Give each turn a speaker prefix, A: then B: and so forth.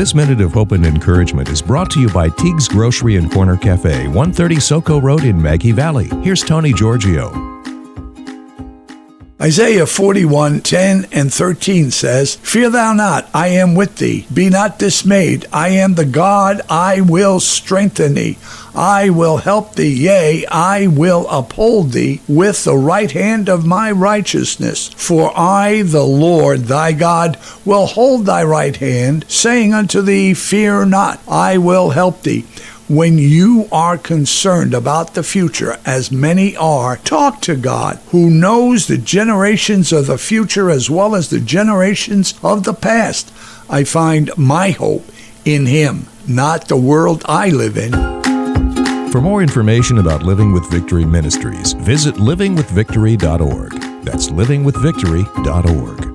A: This minute of hope and encouragement is brought to you by Teague's Grocery and Corner Cafe, 130 Soco Road in Maggie Valley. Here's Tony Giorgio.
B: Isaiah 41, 10 and 13 says, Fear thou not, I am with thee. Be not dismayed. I am the God, I will strengthen thee. I will help thee, yea, I will uphold thee with the right hand of my righteousness. For I, the Lord thy God, will hold thy right hand, saying unto thee, Fear not, I will help thee. When you are concerned about the future, as many are, talk to God, who knows the generations of the future as well as the generations of the past. I find my hope in Him, not the world I live in.
A: For more information about Living with Victory Ministries, visit livingwithvictory.org. That's livingwithvictory.org.